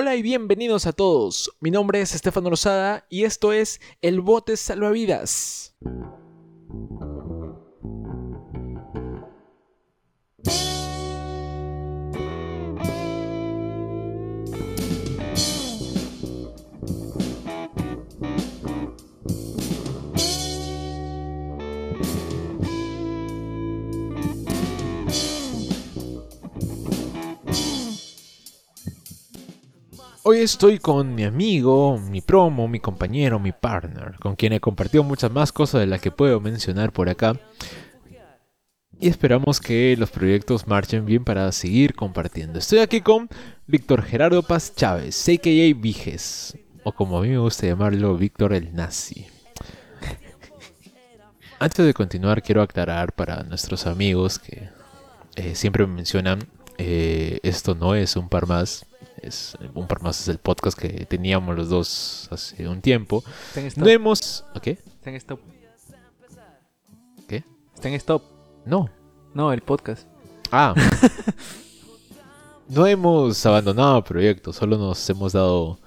Hola y bienvenidos a todos. Mi nombre es Estefano Rosada y esto es El Bote Salvavidas. Hoy estoy con mi amigo, mi promo, mi compañero, mi partner, con quien he compartido muchas más cosas de las que puedo mencionar por acá. Y esperamos que los proyectos marchen bien para seguir compartiendo. Estoy aquí con Víctor Gerardo Paz Chávez, a.k.a. Viges, o como a mí me gusta llamarlo, Víctor el Nazi. Antes de continuar, quiero aclarar para nuestros amigos que eh, siempre me mencionan, eh, esto no es un par más, es un par más es el podcast que teníamos los dos hace un tiempo. Está en stop. No hemos... ¿Qué? Está en stop. ¿Qué? Está en stop. No. No, el podcast. Ah. no hemos abandonado el proyecto, solo nos hemos dado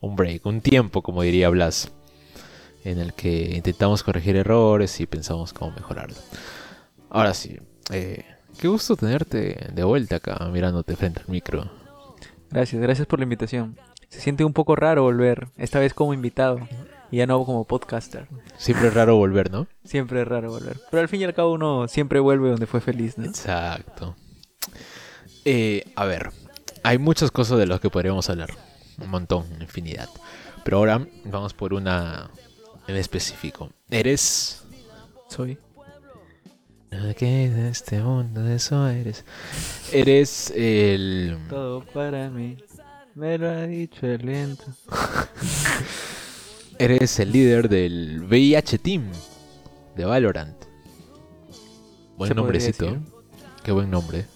un break, un tiempo, como diría Blas, en el que intentamos corregir errores y pensamos cómo mejorarlo. Ahora sí, eh, qué gusto tenerte de vuelta acá, mirándote frente al micro. Gracias, gracias por la invitación. Se siente un poco raro volver, esta vez como invitado y ya no como podcaster. Siempre es raro volver, ¿no? Siempre es raro volver. Pero al fin y al cabo uno siempre vuelve donde fue feliz, ¿no? Exacto. Eh, a ver, hay muchas cosas de las que podríamos hablar. Un montón, infinidad. Pero ahora vamos por una en específico. Eres... Soy. ¿Qué de este mundo eso eres? Eres el... Todo para mí. Me lo ha dicho el viento. Eres el líder del VIH Team de Valorant. Buen nombrecito. decir. Qué buen nombre.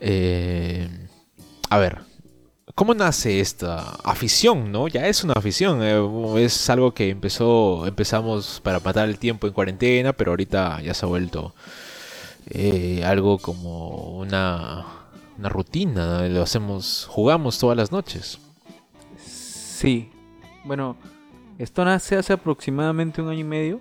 Eh, a ver, ¿cómo nace esta afición, no? Ya es una afición. eh, es algo que empezó, empezamos para matar el tiempo en cuarentena, pero ahorita ya se ha vuelto eh, algo como una, una rutina. Lo hacemos, jugamos todas las noches. Sí. Bueno, esto nace hace aproximadamente un año y medio.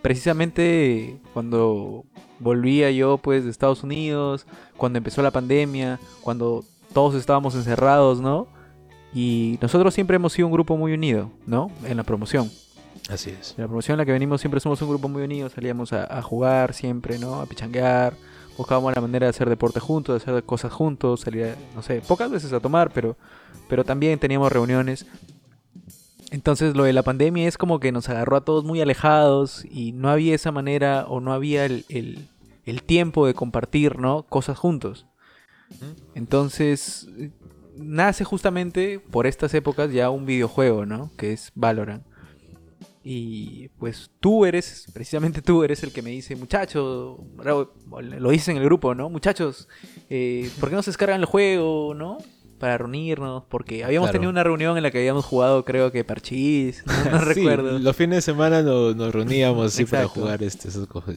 Precisamente cuando volvía yo pues de Estados Unidos, cuando empezó la pandemia, cuando todos estábamos encerrados, ¿no? Y nosotros siempre hemos sido un grupo muy unido, ¿no? En la promoción. Así es. En la promoción en la que venimos siempre somos un grupo muy unido, salíamos a, a jugar siempre, ¿no? A pichanguear, buscábamos la manera de hacer deporte juntos, de hacer cosas juntos, salir, a- no sé, pocas veces a tomar, pero, pero también teníamos reuniones. Entonces lo de la pandemia es como que nos agarró a todos muy alejados y no había esa manera o no había el, el- el tiempo de compartir, ¿no? Cosas juntos. Entonces nace justamente por estas épocas ya un videojuego, ¿no? Que es Valorant. Y pues tú eres, precisamente tú eres el que me dice, muchachos, lo dices en el grupo, ¿no? Muchachos, eh, ¿por qué no se descargan el juego, ¿no? Para reunirnos, porque habíamos Claro. tenido una reunión en la que habíamos jugado, creo que Parchís, no, no Sí, recuerdo. Los fines de semana nos, nos reuníamos así para jugar este, esas cosas.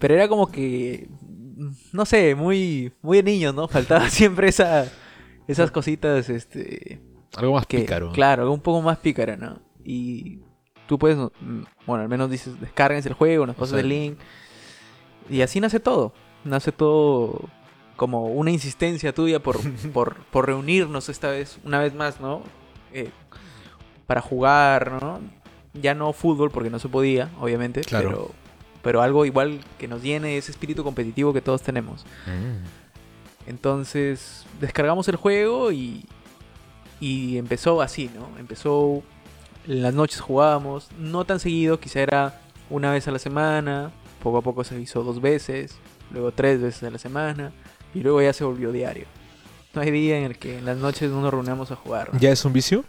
Pero era como que, no sé, muy, muy de niños, ¿no? Faltaba siempre esa, esas cositas, este, Algo más que, pícaro. Claro, un poco más pícara, ¿no? Y tú puedes, mm, bueno, al menos dices, descárguense el juego, nos pasas el Exacto. link. Y así nace todo. Nace todo como una insistencia tuya por, por, por reunirnos esta vez, una vez más, ¿no? Eh, para jugar, ¿no? Ya no fútbol porque no se podía, obviamente, Claro. pero, pero algo igual que nos llene ese espíritu competitivo que todos tenemos. Mm. Entonces descargamos el juego y, y empezó así, ¿no? Empezó, en las noches jugábamos, no tan seguido, quizá era una vez a la semana, poco a poco se hizo dos veces, luego tres veces a la semana y luego ya se volvió diario. No hay día en el que en las noches no nos reunamos a jugar. ¿no? ¿Ya es un vicio?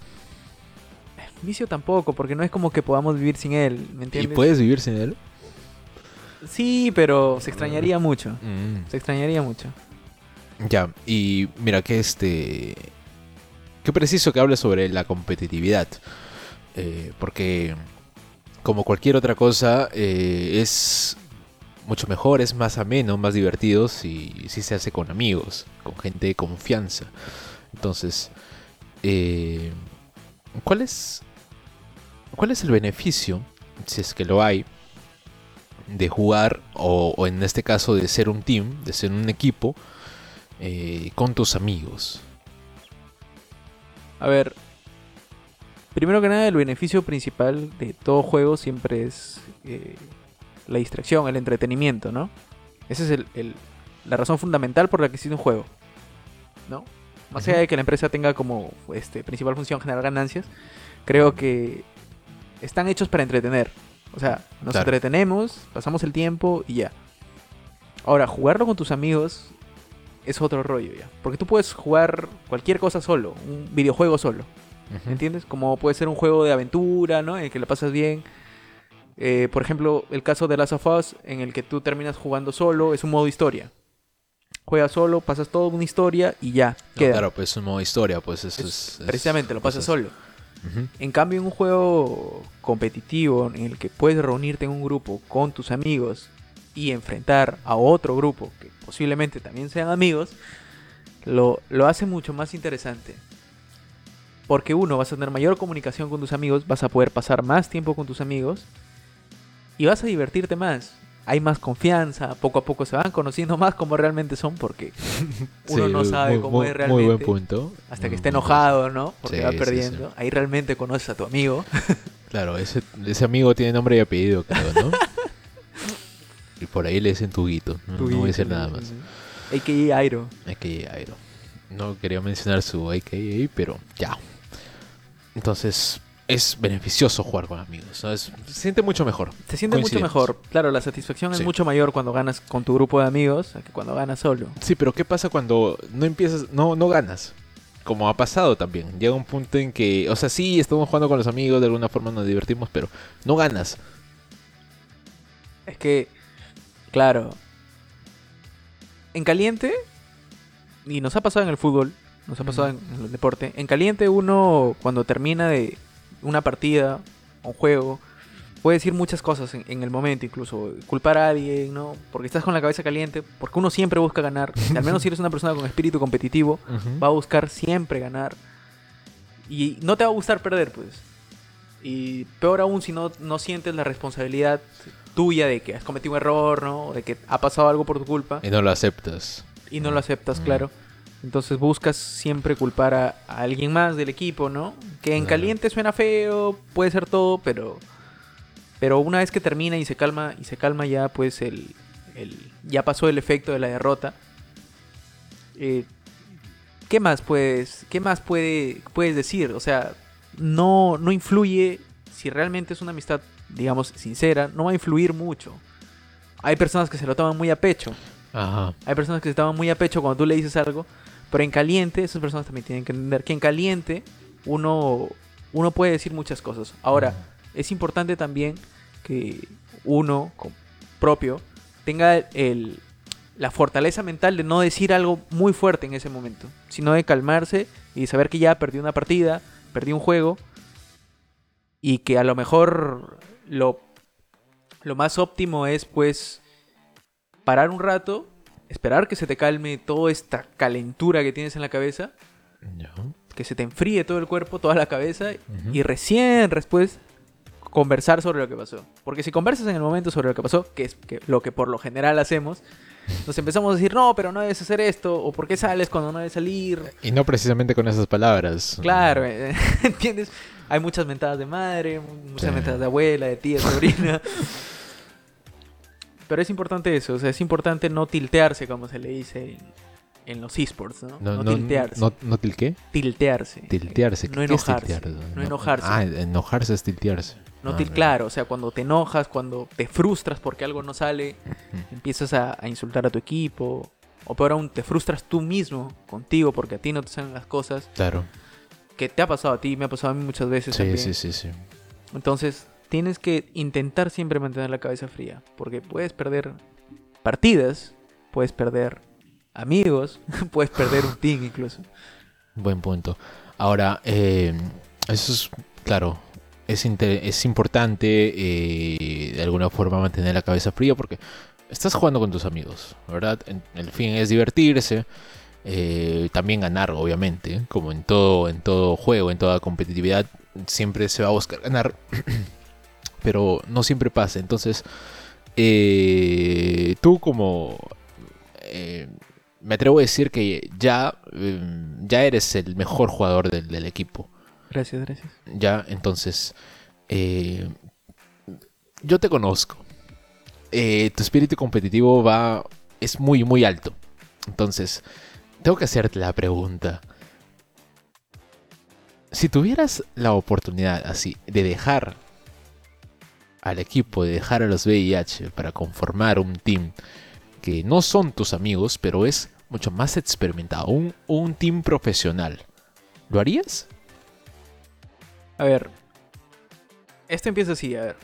Vicio tampoco, porque no es como que podamos vivir sin él, ¿me ¿Y entiendes? puedes vivir sin él? Sí, pero se extrañaría mucho. Mm. Se extrañaría mucho. Ya, y mira que este... Qué preciso que hables sobre la competitividad. Eh, porque como cualquier otra cosa, eh, es mucho mejor, es más ameno, más divertido si, si se hace con amigos, con gente de confianza. Entonces, eh, ¿cuál es cuál es el beneficio, si es que lo hay, de jugar o, o en este caso de ser un team, de ser un equipo eh, con tus amigos? A ver, primero que nada, el beneficio principal de todo juego siempre es eh, la distracción, el entretenimiento, ¿no? Esa es el- el- la razón fundamental por la que existe un juego, ¿no? Más allá de que la empresa tenga como este, principal función generar ganancias, creo que están hechos para entretener. O sea, nos Claro. entretenemos, pasamos el tiempo y ya. Ahora, jugarlo con tus amigos es otro rollo ya. Porque tú puedes jugar cualquier cosa solo, un videojuego solo. Ujú. ¿Entiendes? Como puede ser un juego de aventura, ¿no? En el que le pasas bien. Eh, por ejemplo, el caso de Last of Us, en el que tú terminas jugando solo, es un modo historia. Juegas solo, pasas toda una historia y ya, No, queda. claro, pues es un modo historia, pues eso Es- es... es precisamente, lo pasas cosas- solo. En cambio, en un juego competitivo en el que puedes reunirte en un grupo con tus amigos y enfrentar a otro grupo que posiblemente también sean amigos, lo, lo hace mucho más interesante. Porque uno, vas a tener mayor comunicación con tus amigos, vas a poder pasar más tiempo con tus amigos y vas a divertirte más. Hay más confianza, poco a poco se van conociendo más como realmente son porque uno Sí, no sabe muy- cómo muy- es realmente. Muy buen punto. Hasta que muy esté punto. enojado, ¿no? Porque Sí, va perdiendo. sí. Ahí realmente conoces a tu amigo. Claro, ese, ese amigo tiene nombre y apellido, creo, ¿no? y por ahí le dicen Tuguito. No, no voy a decir nada más. A.K.A. Airo. AKA Airo. No quería mencionar su AKA, pero ya. Entonces, es beneficioso jugar con amigos. ¿no? Es- se siente mucho mejor. Se siente mucho mejor. Claro, la satisfacción es mucho mayor cuando ganas con tu grupo de amigos que cuando ganas solo. Sí, pero ¿qué pasa cuando no empiezas, no, no ganas? Como ha pasado también. Llega un punto en que, o sea, sí, estamos jugando con los amigos, de alguna forma nos divertimos, pero no ganas. Es que, claro. En caliente, y nos ha pasado en el fútbol, nos ha pasado en el deporte. En caliente, uno cuando termina de una partida, un juego, puede decir muchas cosas en, en el momento, incluso culpar a alguien, ¿no? Porque estás con la cabeza caliente, porque uno siempre busca ganar. Al menos si eres una persona con espíritu competitivo, va a buscar siempre ganar. Y no te va a gustar perder, pues. Y peor aún si no, no sientes la responsabilidad tuya de que has cometido un error, ¿no? De que ha pasado algo por tu culpa Y no lo aceptas. y no lo aceptas, Mm. claro. Entonces buscas siempre culpar a, a alguien más del equipo, ¿no? Que en Claro. caliente suena feo, puede ser todo, pero pero una vez que termina y se calma y se calma ya, pues el, el ya pasó el efecto de la derrota. Eh, ¿Qué más puedes qué más puede, puedes decir? O sea, no no influye si realmente es una amistad, digamos, sincera, no va a influir mucho. Hay personas que se lo toman muy a pecho. Ajá. Hay personas que se toman muy a pecho cuando tú le dices algo, pero en caliente, esas personas también tienen que entender que en caliente uno, uno puede decir muchas cosas. Ahora, es importante también que uno propio tenga el, la fortaleza mental de no decir algo muy fuerte en ese momento, sino de calmarse y saber que ya perdió una partida, perdió un juego y que a lo mejor lo, lo más óptimo es pues parar un rato, esperar que se te calme toda esta calentura que tienes en la cabeza, que se te enfríe todo el cuerpo, toda la cabeza Ujú. y recién después conversar sobre lo que pasó. Porque si conversas en el momento sobre lo que pasó, que es que- lo que por lo general hacemos, nos empezamos a decir, no, pero no debes hacer esto, o por qué sales cuando no debes salir. Y no precisamente con esas palabras. Claro, eh, ¿entiendes? Hay muchas mentadas de madre, muchas Sí. mentadas de abuela, de tía, sobrina. Pero es importante eso, o sea, es importante no tiltearse, como se le dice en, en los esports, ¿no? No, No, no, tiltearse. no, no til qué? tiltearse. Tiltearse. No ¿Qué es enojarse. No enojarse. Ah, enojarse es tiltearse. No Ah, til- claro, o sea, cuando te enojas, cuando te frustras porque algo no sale, empiezas a, a insultar a tu equipo, o peor aún, te frustras tú mismo contigo porque a ti no te salen las cosas, Claro. que te ha pasado a ti, me ha pasado a mí muchas veces Sí, también. sí, sí, sí. Entonces, tienes que intentar siempre mantener la cabeza fría, porque puedes perder partidas, puedes perder amigos, puedes perder un team incluso. Buen punto. Ahora, eh, eso es, claro, es, es importante eh, de alguna forma mantener la cabeza fría porque estás jugando con tus amigos, ¿verdad? El fin es divertirse eh, también ganar, obviamente, como en todo, en todo juego, en toda competitividad, siempre se va a buscar ganar, pero no siempre pasa. Entonces, eh, tú como... eh, me atrevo a decir que ya, eh, ya eres el mejor jugador del, del equipo. Gracias, gracias. Ya, entonces, eh, yo te conozco. Eh, tu espíritu competitivo va, es muy, muy alto. Entonces, tengo que hacerte la pregunta. Si tuvieras la oportunidad así de dejar al equipo, de dejar a los VIH para conformar un team que no son tus amigos, pero es mucho más experimentado, un, un team profesional, ¿lo harías? A ver, esto empieza así, a ver.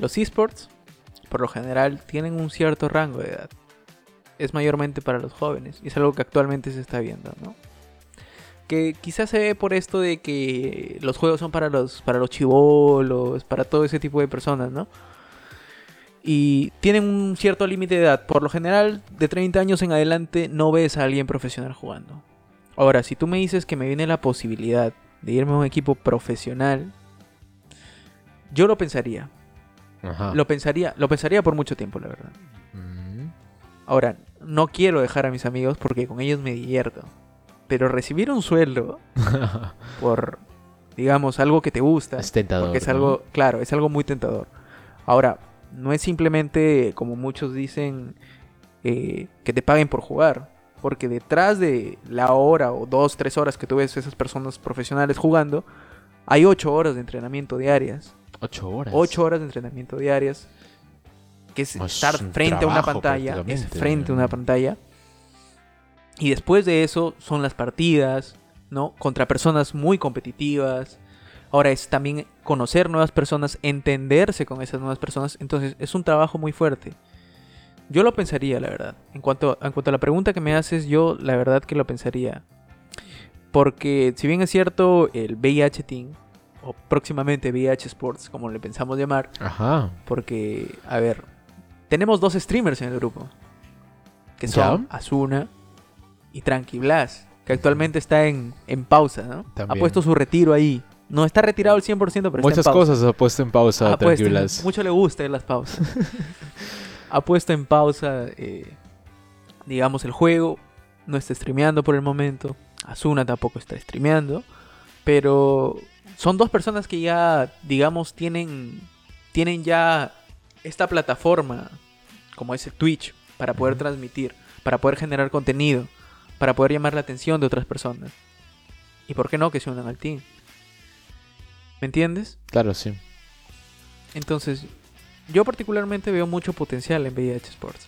Los esports, por lo general, tienen un cierto rango de edad. Es mayormente para los jóvenes, y es algo que actualmente se está viendo, ¿no? Que quizás se ve por esto de que los juegos son para los, para los chivolos, para todo ese tipo de personas, ¿no? Y tienen un cierto límite de edad. Por lo general, de 30 años en adelante, no ves a alguien profesional jugando. Ahora, si tú me dices que me viene la posibilidad de irme a un equipo profesional, yo lo pensaría. Ajá. Lo pensaría, lo pensaría por mucho tiempo, la verdad. Mm. Ahora, no quiero dejar a mis amigos porque con ellos me divierto. Pero recibir un sueldo por, digamos, algo que te gusta, es tentador. porque es ¿no? algo, claro, es algo muy tentador. Ahora, no es simplemente, como muchos dicen, eh, que te paguen por jugar. Porque detrás de la hora o dos, tres horas que tú ves esas personas profesionales jugando, hay ocho horas de entrenamiento diarias. Ocho horas. Ocho horas de entrenamiento diarias. Que es Es estar frente a una pantalla. Es frente a una pantalla. Y después de eso son las partidas, ¿no? Contra personas muy competitivas. Ahora es también conocer nuevas personas, entenderse con esas nuevas personas. Entonces es un trabajo muy fuerte. Yo lo pensaría, la verdad. En cuanto, en cuanto a la pregunta que me haces, yo la verdad que lo pensaría. Porque si bien es cierto, el VIH Team, o próximamente VIH Sports, como le pensamos llamar, Ajá. porque, a ver, tenemos dos streamers en el grupo. Que son Asuna y Tranqui Blas. Que actualmente está en, en pausa, ¿no? Ha puesto su retiro ahí. No está retirado al 100%, pero está en Muchas pausa. cosas ha puesto en pausa, Ha puesto- tranquilas. mucho le gusta las pausas. ha puesto en pausa, eh, digamos, el juego. No está streameando por el momento. Asuna tampoco está streameando. Pero son dos personas que ya, digamos, tienen, tienen ya esta plataforma, como es el Twitch, para poder transmitir, para poder generar contenido, para poder llamar la atención de otras personas. ¿Y por qué no que se unan al team? ¿Me entiendes? Claro, sí. Entonces, yo particularmente veo mucho potencial en VIH Sports.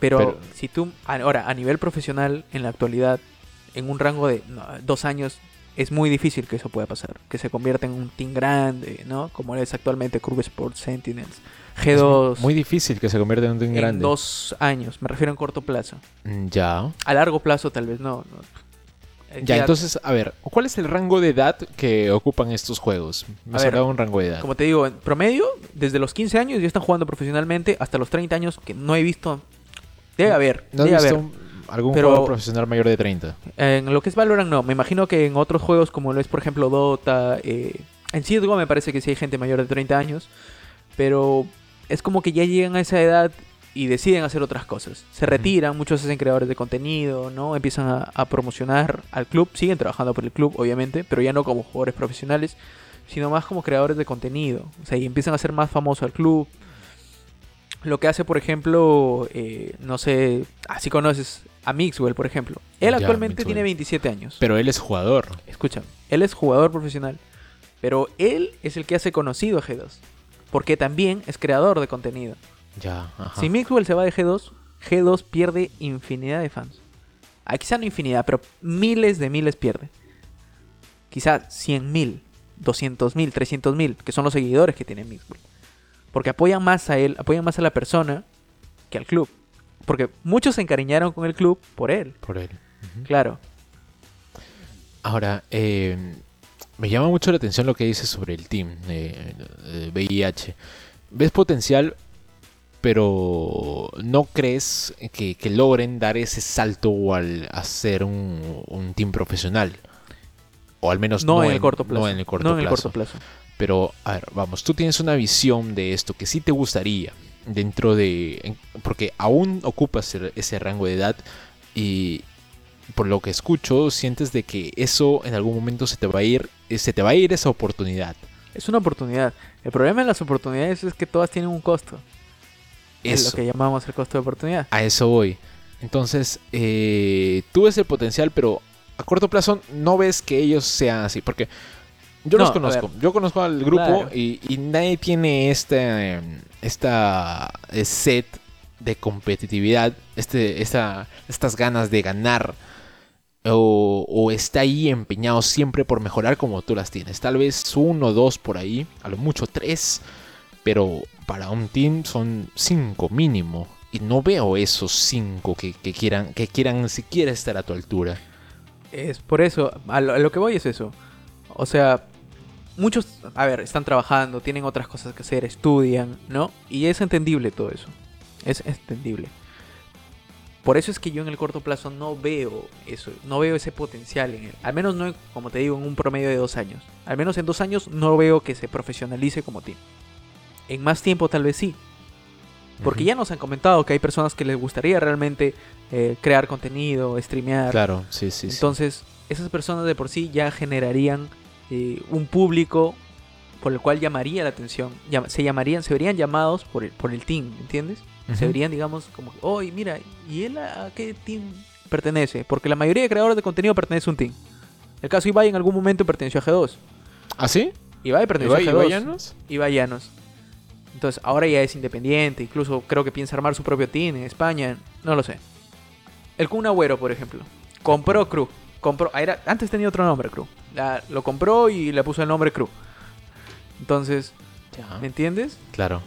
Pero, Pero- si tú, ahora, a nivel profesional, en la actualidad, en un rango de no, dos años, es muy difícil que eso pueda pasar. Que se convierta en un team grande, ¿no? Como es actualmente Krug Sports Sentinels. G2 Muy difícil que se convierta en un team en grande. dos años, me refiero en corto plazo. Mm, Ya. A largo plazo tal vez no. no. Eh, Ya, entonces, a ver, ¿cuál es el rango de edad que ocupan estos juegos? Me A has ver, hablado de un rango de edad. Como te digo, en promedio, desde los 15 años ya están jugando profesionalmente hasta los 30 años que no he visto. Debe haber, ¿No debe visto haber. algún Pero- jugador profesional mayor de 30? En lo que es Valorant no, me imagino que en otros juegos como lo es por ejemplo Dota, eh, en CSGO me parece que sí hay gente mayor de 30 años, pero es como que ya llegan a esa edad y deciden hacer otras cosas. Se retiran, muchos hacen creadores de contenido, ¿no? Empiezan a, a promocionar al club, siguen trabajando por el club obviamente, pero ya no como jugadores profesionales, sino más como creadores de contenido. O sea, y empiezan a ser más famoso al club. Lo que hace, por ejemplo, eh, no sé, así conoces a Mixwell, por ejemplo. Él Ya, actualmente Mixwell. tiene 27 años. Pero él es jugador. Escucha, él es jugador profesional, pero él es el que hace conocido a G2, porque también es creador de contenido. Ya, ajá. Si Mixwell se va de G2, G2 pierde infinidad de fans. Ah, quizá no infinidad, pero miles de miles pierde. Quizá 100 mil, 200 mil, 300 mil, que son los seguidores que tiene Mixwell. Porque apoyan más a él, apoyan más a la persona que al club. Porque muchos se encariñaron con el club por él, Por él. Claro. Ahora, eh, me llama mucho la atención lo que dices sobre el team eh, de VIH. ¿Ves potencial pero no crees que, que logren dar ese salto al hacer un, un team profesional. O al menos No, en el corto plazo. No en el corto no en el plazo. corto plazo. Pero, a ver, vamos, tú tienes una visión de esto que sí te gustaría dentro de... porque aún ocupas ese, ese rango de edad y por lo que escucho, sientes de que eso en algún momento se te va a ir, eh, se te va a ir esa oportunidad. Es una oportunidad. El problema de las oportunidades es que todas tienen un costo. Es lo que llamamos el costo de oportunidad. a eso voy. Entonces, eh, tú ves el potencial, pero a corto plazo no ves que ellos sean así, porque yo No, los conozco, yo conozco al grupo Claro. y, y nadie tiene este, esta eh, set de competitividad, este, esta, estas ganas de ganar. O, está ahí empeñado siempre por mejorar como tú las tienes. Tal vez uno dos por ahí, a lo mucho tres. Pero para un team son cinco mínimo. Y no veo esos cinco que, quieran, que quieran siquiera estar a tu altura. Es por eso, lo, a lo que voy es eso. O sea, muchos, a ver, están trabajando, tienen otras cosas que hacer, estudian, ¿no? Y es entendible todo eso. Es entendible. Por eso es que yo en el corto plazo no veo eso, no veo ese potencial en él. Al menos no, como te digo, en un promedio de dos años. Al menos en dos años no veo que se profesionalice como team. En más tiempo tal vez sí. Porque ya nos han comentado que hay personas que les gustaría realmente eh, crear contenido, streamear. Claro, sí, sí, sí. Entonces, esas personas de por sí ya generarían eh, un público por el cual llamaría la atención. Se llamarían, se verían llamados por el, por el team, ¿entiendes? Se verían, digamos, como, oye, mira, ¿y él a, qué team pertenece? Porque la mayoría de creadores de contenido pertenece a un team. El caso Ibai en algún momento perteneció a G2. ¿Ah, sí? Ibai perteneció ¿Ibai- a G2. Ibai Llanos? Ibai Llanos. Entonces, ahora ya es independiente. Incluso creo que piensa armar su propio team en España. No lo sé. El Kun Agüero, por ejemplo. Compró Crew. Compró, era, antes tenía otro nombre, Crew. La- lo compró y le puso el nombre Crew. Entonces, Ya. ¿me entiendes? Claro.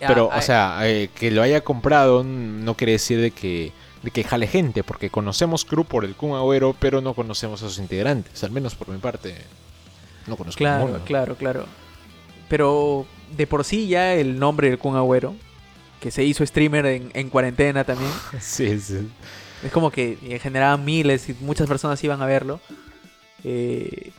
Pero, ah, o sea, eh, que lo haya comprado no quiere decir de que, de que jale gente, porque conocemos Crew por el Kun Agüero, pero no conocemos a sus integrantes. Al menos por mi parte, no conozco Claro, ninguno. claro, claro. Pero de por sí ya el nombre del Kun Agüero, que se hizo streamer en, en cuarentena también, Sí, sí. es como que eh, generaban miles y muchas personas iban a verlo. eh,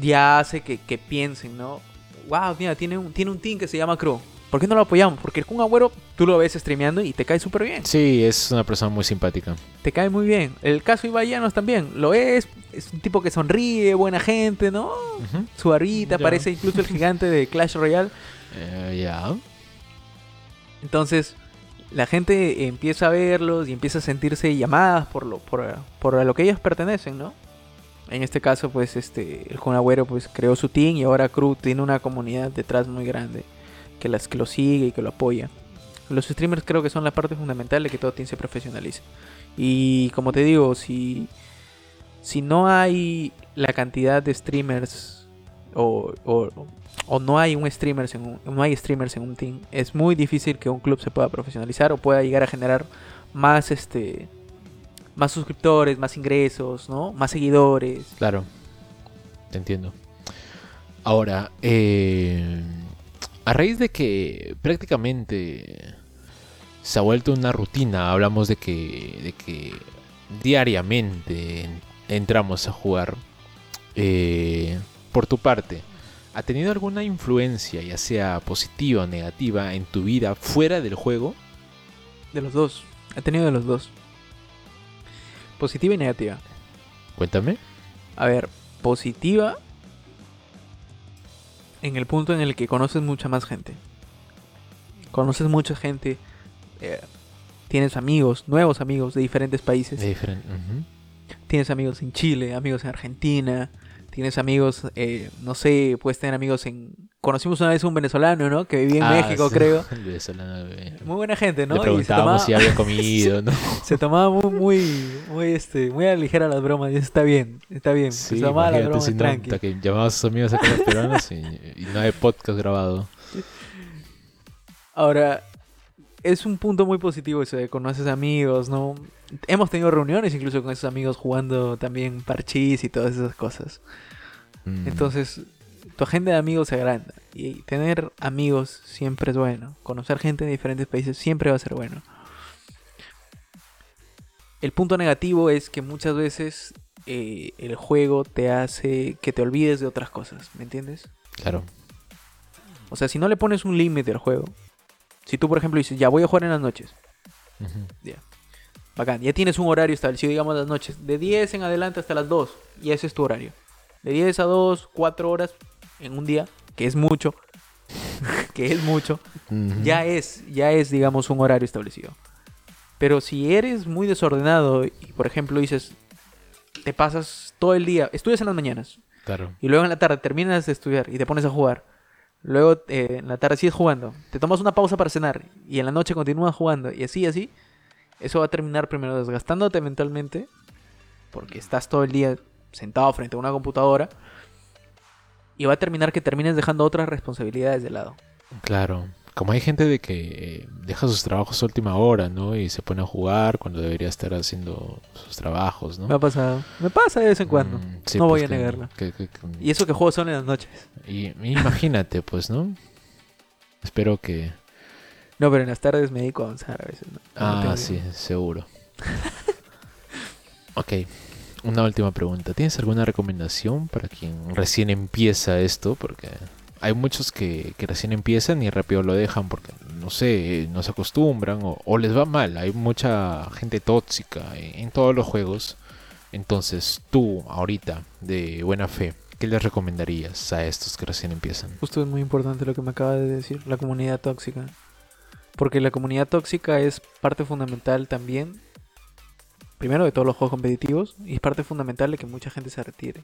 ya hace que, que piensen, ¿no? Wow, mira, tiene un, tiene un team que se llama Crew. ¿Por qué no lo apoyamos? Porque el Kun Agüero tú lo ves streameando y te cae súper bien. Sí, es una persona muy simpática. Te cae muy bien. El caso Ibai Llanos también. Lo es. Es un tipo que sonríe, buena gente, ¿no? Ujú. Su barrita, Ya. parece incluso el gigante de Clash Royale. Eh, ya. Entonces, la gente empieza a verlos y empieza a sentirse llamadas por lo, por, por a lo que ellos pertenecen, ¿no? En este caso, pues, este, el Kun Agüero, pues, creó su team y ahora Crew tiene una comunidad detrás muy grande que las que lo sigue y que lo apoya. Los streamers creo que son la parte fundamental de que todo team se profesionalice. Y como te digo, si, si no hay la cantidad de streamers o, o, no hay un streamers en un, no hay streamers en un team, es muy difícil que un club se pueda profesionalizar o pueda llegar a generar más este más suscriptores, más ingresos, ¿no? Más seguidores. Claro, te entiendo. Ahora, eh, a raíz de que prácticamente se ha vuelto una rutina, hablamos de que, de que diariamente en- entramos a jugar. eh, por tu parte, ¿ha tenido alguna influencia, ya sea positiva o negativa, en tu vida fuera del juego? De los dos. He tenido de los dos. Positiva y negativa. Cuéntame. A ver, positiva en el punto en el que conoces mucha más gente. Conoces mucha gente. eh, tienes amigos, nuevos amigos de diferentes países. De diferente. ujú. Tienes amigos en Chile, amigos en Argentina. Tienes amigos, eh, no sé, puedes tener amigos en... Conocimos una vez un venezolano, ¿no? Que vivía en Ah, México, sí. creo. Venezolano. Muy buena gente, ¿no? Le Y se preguntábamos tomaba, si había comido, ¿no? se tomaba muy, muy, muy, este, muy a ligera las bromas. Y eso está bien, está bien. Sí, se tomaba las bromas si no, que llamaba a sus amigos acá los peruanos y, y no hay podcast grabado. Ahora, es un punto muy positivo eso de conoces amigos, ¿no? Hemos tenido reuniones incluso con esos amigos jugando también parchís y todas esas cosas. Mm, Entonces, tu agenda de amigos se agranda. Y tener amigos siempre es bueno. Conocer gente de diferentes países siempre va a ser bueno. El punto negativo es que muchas veces eh, el juego te hace que te olvides de otras cosas, ¿me entiendes? Claro. O sea, si no le pones un límite al juego, si tú por ejemplo dices, ya voy a jugar en las noches, ya, bacán, ya tienes un horario establecido, digamos las noches, de 10 en adelante hasta las 2, y ese es tu horario. De 10 a 2, 4 horas en un día, que es mucho, que es mucho, ya es, ya es, digamos, un horario establecido. Pero si eres muy desordenado y, por ejemplo, dices, te pasas todo el día, estudias en las mañanas Claro. y luego en la tarde terminas de estudiar y te pones a jugar. Luego eh, en la tarde sigues jugando, te tomas una pausa para cenar y en la noche continúas jugando y así, así. Eso va a terminar primero desgastándote mentalmente porque estás todo el día sentado frente a una computadora y va a terminar que termines dejando otras responsabilidades de lado. Claro. Como hay gente de que eh, deja sus trabajos a última hora, ¿no? Y se pone a jugar cuando debería estar haciendo sus trabajos, ¿no? Me ha pasado. Me pasa de vez en cuando. Mm, sí, no pues voy a que- negarlo. que- que- que- Y eso que juegos son en las noches. y- imagínate, pues, ¿no? Espero que... No, pero en las tardes me dedico a avanzar a veces. ¿no? Ah, sí, seguro. ok, una última pregunta. ¿Tienes alguna recomendación para quien recién empieza esto? Porque hay muchos que, que recién empiezan y rápido lo dejan porque, no sé, no se acostumbran o, o les va mal. Hay mucha gente tóxica en, todos los juegos. Entonces, tú, ahorita, de buena fe, ¿qué les recomendarías a estos que recién empiezan? Justo es muy importante lo que me acaba de decir, la comunidad tóxica. Porque la comunidad tóxica es parte fundamental también, primero de todos los juegos competitivos, y es parte fundamental de que mucha gente se retire.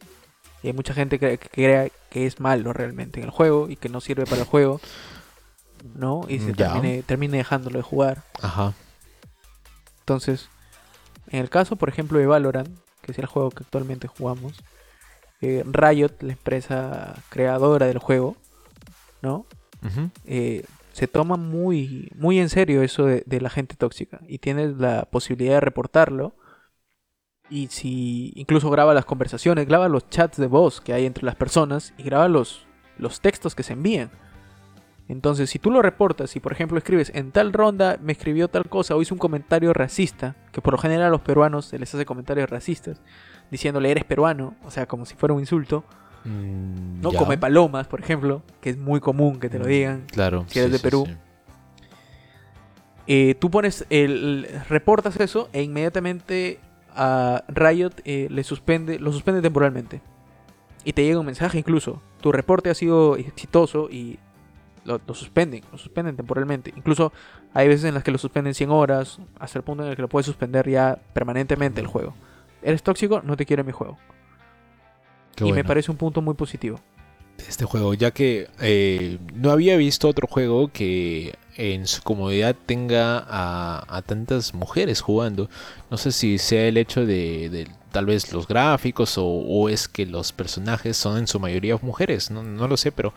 Y hay mucha gente que, que crea que es malo realmente en el juego y que no sirve para el juego, ¿no? Y se termine, termine dejándolo de jugar. Ajá, Entonces, en el caso, por ejemplo, de Valorant, que es el juego que actualmente jugamos, eh, Riot, la empresa creadora del juego, ¿no? Eh, se toma muy, muy en serio eso de, de la gente tóxica y tienes la posibilidad de reportarlo. Y si incluso graba las conversaciones, graba los chats de voz que hay entre las personas y graba los, los textos que se envían. Entonces, si tú lo reportas y por ejemplo escribes en tal ronda me escribió tal cosa o hizo un comentario racista, que por lo general a los peruanos se les hace comentarios racistas, diciéndole eres peruano, o sea, como si fuera un insulto, mm, no ya. come palomas, por ejemplo, que es muy común que te lo Mm, digan. Claro. si eres de Perú. Eh, tú pones el reportas eso e inmediatamente a Riot eh, le suspende lo suspende temporalmente. Y te llega un mensaje incluso. Tu reporte ha sido exitoso y lo, lo suspenden lo suspenden temporalmente. Incluso hay veces en las que lo suspenden 100 horas hasta el punto en el que lo puedes suspender ya permanentemente el juego. Eres tóxico no te quiero en mi juego. Qué y me parece un punto muy positivo de este juego, ya que eh, no había visto otro juego que en su comodidad tenga a, a tantas mujeres jugando. No sé si sea el hecho de, de tal vez los gráficos o, o es que los personajes son en su mayoría mujeres, no, no lo sé, pero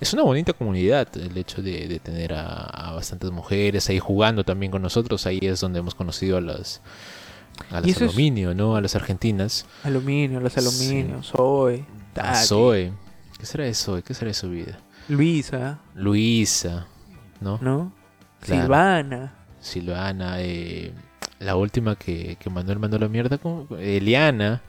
es una bonita comunidad el hecho de, de tener a, a bastantes mujeres ahí jugando también con nosotros. Ahí es donde hemos conocido a las... A las aluminio, ¿no? A las argentinas. aluminio los Sí. aluminios Zoe Zoe. ¿Qué será Zoe? ¿Qué será de su vida? Luisa Luisa, ¿no? ¿no? Claro. Silvana. Silvana, eh, la última que, que Manuel mandó la mierda, ¿cómo? Eliana.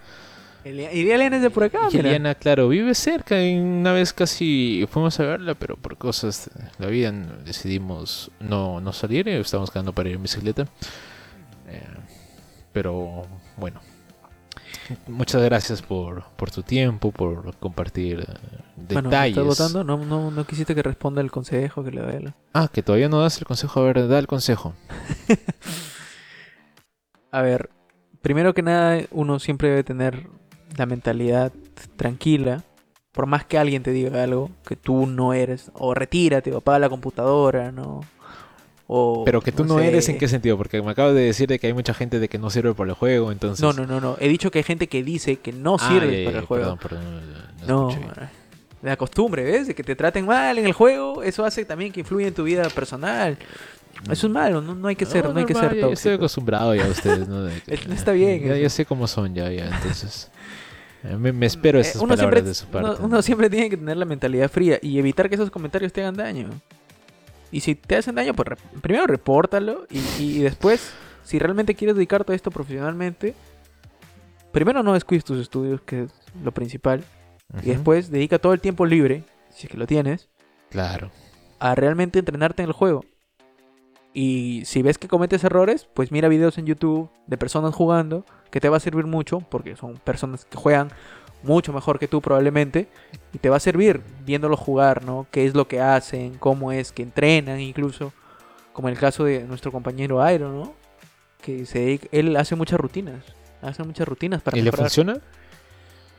Elia- Y Eliana es de por acá, mira. Eliana, claro, vive cerca y una vez casi fuimos a verla, pero por cosas de la vida decidimos no, no salir, estábamos quedando para ir en bicicleta. Eh, pero bueno, muchas gracias por, por tu tiempo, por compartir eh, Bueno, ¿me detalles. ¿estás votando? No, no, no quisiste que responda el consejo que le doy a él. Ah, que todavía no das el consejo, a ver, da el consejo. A ver, primero que nada, uno siempre debe tener la mentalidad tranquila. Por más que alguien te diga algo que tú no eres, o retírate, o apaga la computadora, ¿no? O, Pero que tú no, sé. eres en qué sentido, porque me acabas de decir de que hay mucha gente de que no sirve para el juego, entonces... No, no, no, no. He dicho que hay gente que dice que no Ah, sirve para el juego. Perdón, perdón, no, No, bien. la costumbre, ¿ves? De que te traten mal en el juego, eso hace también que influya en tu vida personal. Eso es malo, no, no hay que ser, no, hay que ser ya- ya Estoy tóxico. acostumbrado ya a ustedes, ¿no? Está bien, Ya, ya sé cómo son ya, ya, entonces... Me, me espero Eh, esas uno, palabras siempre, de su parte. uno- uno siempre tiene que tener la mentalidad fría y evitar que esos comentarios te hagan daño. Y si te hacen daño, pues primero repórtalo y, y después, si realmente quieres dedicarte a esto profesionalmente, primero no descuides tus estudios, que es lo principal, y después dedica todo el tiempo libre, si es que lo tienes, Claro. a realmente entrenarte en el juego. Y si ves que cometes errores, pues mira videos en YouTube de personas jugando, que te va a servir mucho, porque son personas que juegan mucho mejor que tú probablemente, y te va a servir viéndolos jugar, ¿no? Qué es lo que hacen, cómo es que entrenan incluso, como en el caso de nuestro compañero Iron, ¿no? Que se dedica- él hace muchas rutinas, hace muchas rutinas para ¿Y le mejorar. funciona?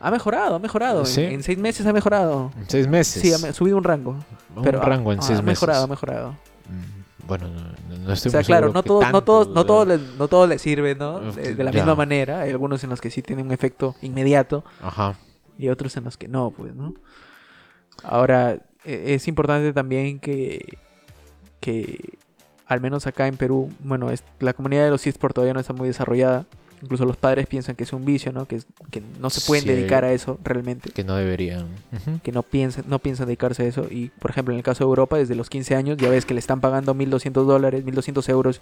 Ha mejorado, ha mejorado, en- ¿Sí? en, seis meses ha mejorado. En seis meses. Sí, ha subido un rango. Un Pero rango en ha, seis ha meses. mejorado, ha mejorado. Mm, Bueno, no, no- estoy O sea, muy claro, no todo, no tanto, todo, no ¿verdad? todo, le, no todo le sirve, ¿no? Uf, De, de la ya. misma manera. Hay algunos en los que sí tienen un efecto inmediato Ajá. y otros en los que no, pues, ¿no? Ahora, e- es importante también que, que al menos acá en Perú, bueno, es, la comunidad de los eSports todavía no está muy desarrollada. Incluso los padres piensan que es un vicio, ¿no? Que, que no se pueden Sí. dedicar a eso realmente. Que no deberían. Que no piensan, no piensan dedicarse a eso. Y, por ejemplo, en el caso de Europa, desde los 15 años, ya ves que le están pagando 1.200 dólares, 1.200 euros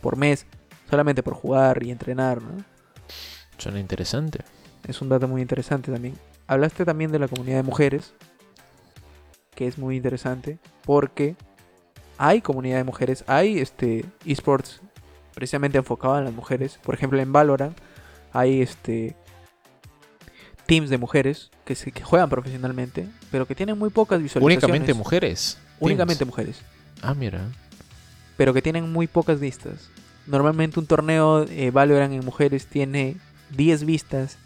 por mes, solamente por jugar y entrenar, ¿no? Suena interesante. Es un dato muy interesante también. Hablaste también de la comunidad de mujeres, que es muy interesante, porque hay comunidad de mujeres, hay este esports precisamente enfocado en las mujeres. Por ejemplo, en Valorant hay este teams de mujeres que, se, que juegan profesionalmente, pero que tienen muy pocas visualizaciones. Únicamente mujeres. Únicamente Teams. mujeres, Ah, mira. pero que tienen muy pocas vistas. Normalmente un torneo eh, Valorant en mujeres tiene 10 vistas,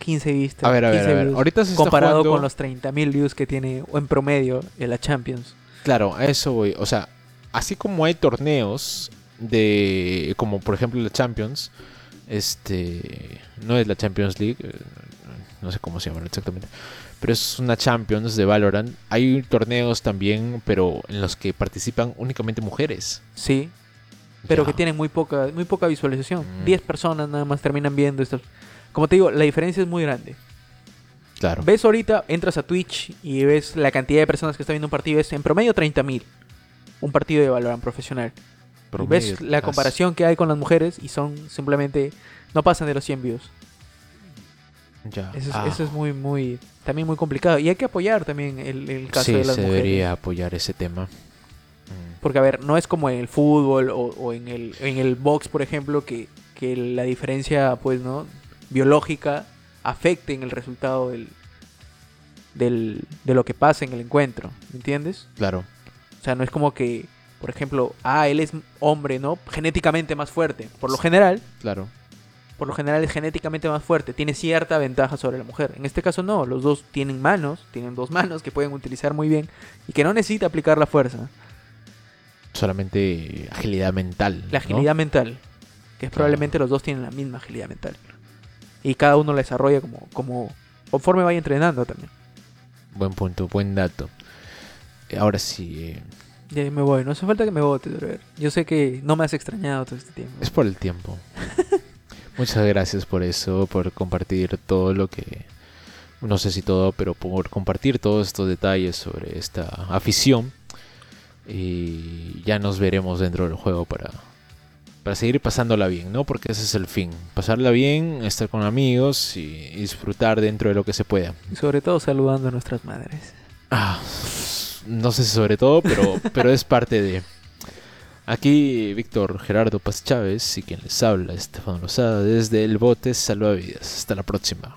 15 vistas. A ver, a ver, 15 a ver. views, Ahorita se está comparado jugando- con los 30.000 views que tiene en promedio en la Champions. Claro, a eso voy. O sea, así como hay torneos de. como por ejemplo la Champions. Este. No es la Champions League. eh, No sé cómo se llama exactamente. Pero es una Champions de Valorant. Hay torneos también, pero en los que participan únicamente mujeres. Sí, pero Ya. que tienen muy poca, muy poca visualización. Mm. 10 personas nada más terminan viendo estas. Como te digo, la diferencia es muy grande. Claro. Ves ahorita, entras a Twitch y ves la cantidad de personas que están viendo un partido, es en promedio 30.000. Un partido de Valorant profesional. Promedio, ves la comparación que hay con las mujeres y son simplemente. No pasan de los 100 views. Ya. Eso es, Ah, eso es muy, muy. También muy complicado. Y hay que apoyar también el, el caso sí, de las se mujeres. debería apoyar ese tema. Mm, Porque, a ver, no es como en el fútbol o, o en, el, en el box, por ejemplo, que, que la diferencia, pues, ¿no? Biológica afecte en el resultado del, del, de lo que pasa en el encuentro. ¿Me entiendes? Claro. O sea, no es como que, por ejemplo, ah, él es hombre, ¿no? Genéticamente más fuerte. Por lo general, Claro. por lo general es genéticamente más fuerte, tiene cierta ventaja sobre la mujer. En este caso no, los dos tienen manos, tienen dos manos que pueden utilizar muy bien y que no necesita aplicar la fuerza, Solamente agilidad mental. la ¿no? agilidad mental, que es probablemente los dos tienen la misma agilidad mental. Y cada uno la desarrolla como, como conforme vaya entrenando también. Buen punto, buen dato. Ahora sí, eh, Ya me voy, no hace falta que me votes, brother. Yo sé que no me has extrañado todo este tiempo. es por el tiempo. Muchas gracias por eso, por compartir todo lo que... No sé si todo, pero por compartir todos estos detalles sobre esta afición. Y ya nos veremos dentro del juego para, para seguir pasándola bien, ¿no? Porque ese es el fin. Pasarla bien, estar con amigos y disfrutar dentro de lo que se pueda. Y sobre todo saludando a nuestras madres. Ah, no sé si sobre todo, pero, pero es parte de. Aquí Víctor Gerardo Paz Chávez y quien les habla, Estefano Lozada, desde el bote Salvavidas. Hasta la próxima.